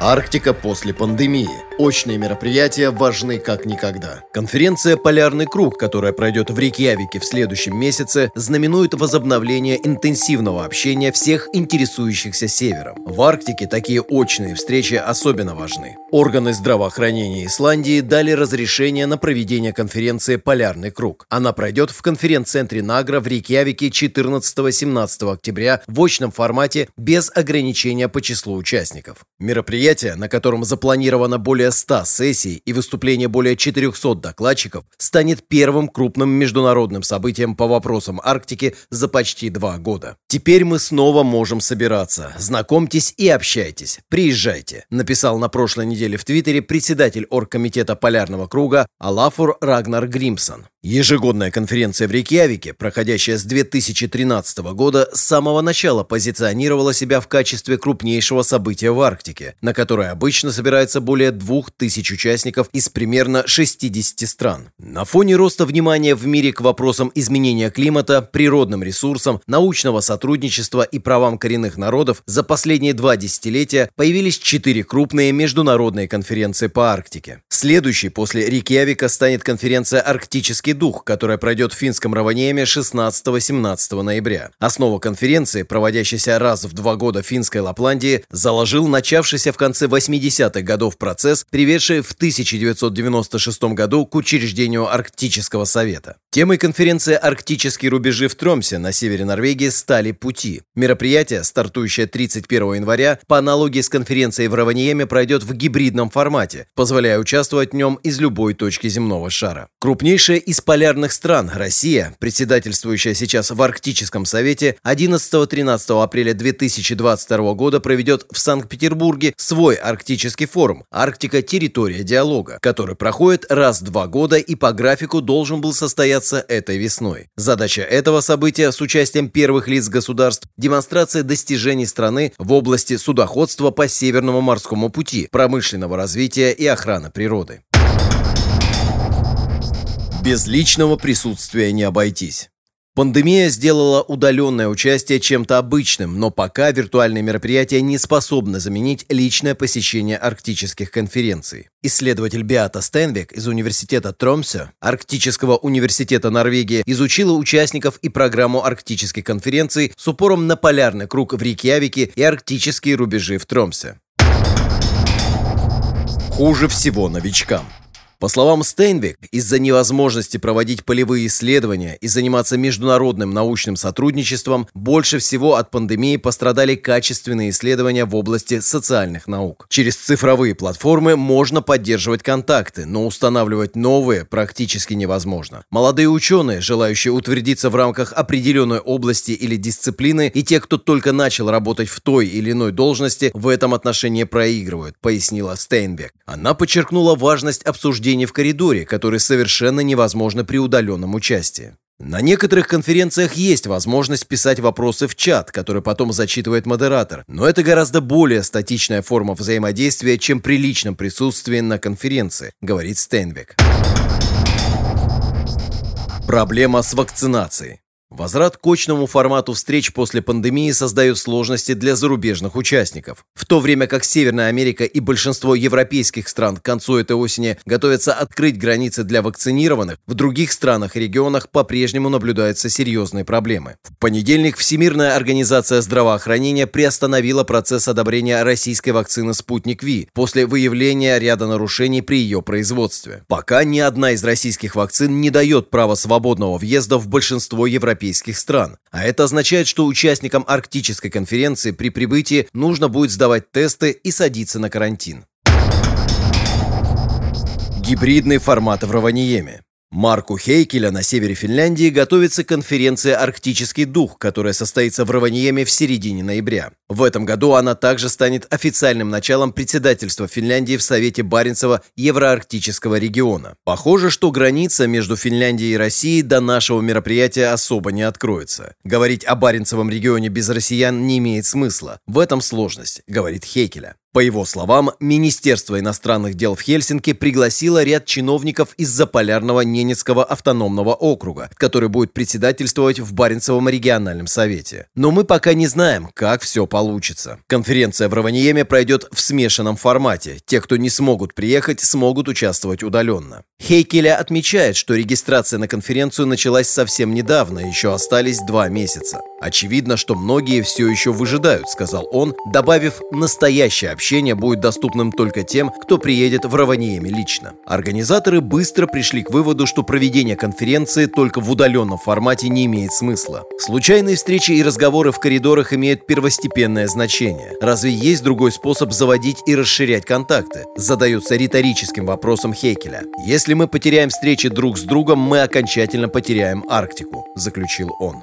Арктика после пандемии. Очные мероприятия важны как никогда. Конференция «Полярный круг», которая пройдет в Рейкьявике в следующем месяце, знаменует возобновление интенсивного общения всех интересующихся Севером. В Арктике такие очные встречи особенно важны. Органы здравоохранения Исландии дали разрешение на проведение конференции «Полярный круг». Она пройдет в конференц-центре Награ в Рейкьявике 14-17 октября в очном формате без ограничения по числу участников. Мероприятие, на котором запланировано более 100 сессий и выступление более 400 докладчиков станет первым крупным международным событием по вопросам Арктики за почти два года. Теперь мы снова можем собираться. Знакомьтесь и общайтесь. Приезжайте, написал на прошлой неделе в Твиттере председатель оргкомитета Полярного круга Алафур Рагнар Гримсон. Ежегодная конференция в Рейкьявике, проходящая с 2013 года, с самого начала позиционировала себя в качестве крупнейшего события в Арктике, на которое обычно собирается более 2000 участников из примерно 60 стран. На фоне роста внимания в мире к вопросам изменения климата, природным ресурсам, научного сотрудничества и правам коренных народов за последние два десятилетия появились четыре крупные международные конференции по Арктике. Следующей после Рейкьявика станет конференция «Арктический дух», которая пройдет в финском Раванеме 16-17 ноября. Основу конференции, проводящейся раз в два года в финской Лапландии, заложил начавшийся в конце 80-х годов процесс, приведший в 1996 году к учреждению Арктического совета. Темой конференции «Арктические рубежи в Тромсе» на севере Норвегии стали пути. Мероприятие, стартующее 31 января, по аналогии с конференцией в Раваньеме, пройдет в гибридном формате, позволяя участвовать в нем из любой точки земного шара. Крупнейшая из полярных стран, Россия, председательствующая сейчас в Арктическом совете, 11-13 апреля 2022 года проведет в Санкт-Петербурге свой арктический форум «Арктика. Территория диалога», который проходит раз в два года и по графику должен был состояться этой весной. Задача этого события с участием первых лиц государств – демонстрация достижений страны в области судоходства по Северному морскому пути, промышленного развития и охраны природы. Без личного присутствия не обойтись. Пандемия сделала удаленное участие чем-то обычным, но пока виртуальные мероприятия не способны заменить личное посещение арктических конференций. Исследователь Биата Стенвик из университета Тромсе, Арктического университета Норвегии, изучила участников и программу арктической конференции с упором на полярный круг в Рейкьявике и арктические рубежи в Тромсе. Хуже всего новичкам. По словам Стейнвик, из-за невозможности проводить полевые исследования и заниматься международным научным сотрудничеством, больше всего от пандемии пострадали качественные исследования в области социальных наук. Через цифровые платформы можно поддерживать контакты, но устанавливать новые практически невозможно. Молодые ученые, желающие утвердиться в рамках определенной области или дисциплины, и те, кто только начал работать в той или иной должности, в этом отношении проигрывают, пояснила Стейнбек. Она подчеркнула важность обсуждения обсуждений в коридоре, которые совершенно невозможно при удаленном участии. На некоторых конференциях есть возможность писать вопросы в чат, который потом зачитывает модератор, но это гораздо более статичная форма взаимодействия, чем при личном присутствии на конференции, говорит Стейнбек. Проблема с вакцинацией. Возврат к очному формату встреч после пандемии создает сложности для зарубежных участников. В то время как Северная Америка и большинство европейских стран к концу этой осени готовятся открыть границы для вакцинированных, в других странах и регионах по-прежнему наблюдаются серьезные проблемы. В понедельник Всемирная организация здравоохранения приостановила процесс одобрения российской вакцины «Спутник Ви» после выявления ряда нарушений при ее производстве. Пока ни одна из российских вакцин не дает права свободного въезда в большинство европейских европейских стран. А это означает, что участникам Арктической конференции при прибытии нужно будет сдавать тесты и садиться на карантин. Гибридный формат в Раваниеме. Марку Хейкеля на севере Финляндии готовится конференция «Арктический дух», которая состоится в Раваньеме в середине ноября. В этом году она также станет официальным началом председательства Финляндии в Совете Баренцева Евроарктического региона. Похоже, что граница между Финляндией и Россией до нашего мероприятия особо не откроется. Говорить о Баренцевом регионе без россиян не имеет смысла. В этом сложность, говорит Хейкеля. По его словам, Министерство иностранных дел в Хельсинки пригласило ряд чиновников из Заполярного Ненецкого автономного округа, который будет председательствовать в Баренцевом региональном совете. Но мы пока не знаем, как все получится. Конференция в Раваниеме пройдет в смешанном формате. Те, кто не смогут приехать, смогут участвовать удаленно. Хейкеля отмечает, что регистрация на конференцию началась совсем недавно, еще остались два месяца. Очевидно, что многие все еще выжидают, сказал он, добавив, настоящее общение будет доступным только тем, кто приедет в Раваниеме лично. Организаторы быстро пришли к выводу, что проведение конференции только в удаленном формате не имеет смысла. Случайные встречи и разговоры в коридорах имеют первостепенное значение. Разве есть другой способ заводить и расширять контакты? Задается риторическим вопросом Хейкеля. Если мы потеряем встречи друг с другом, мы окончательно потеряем Арктику, заключил он.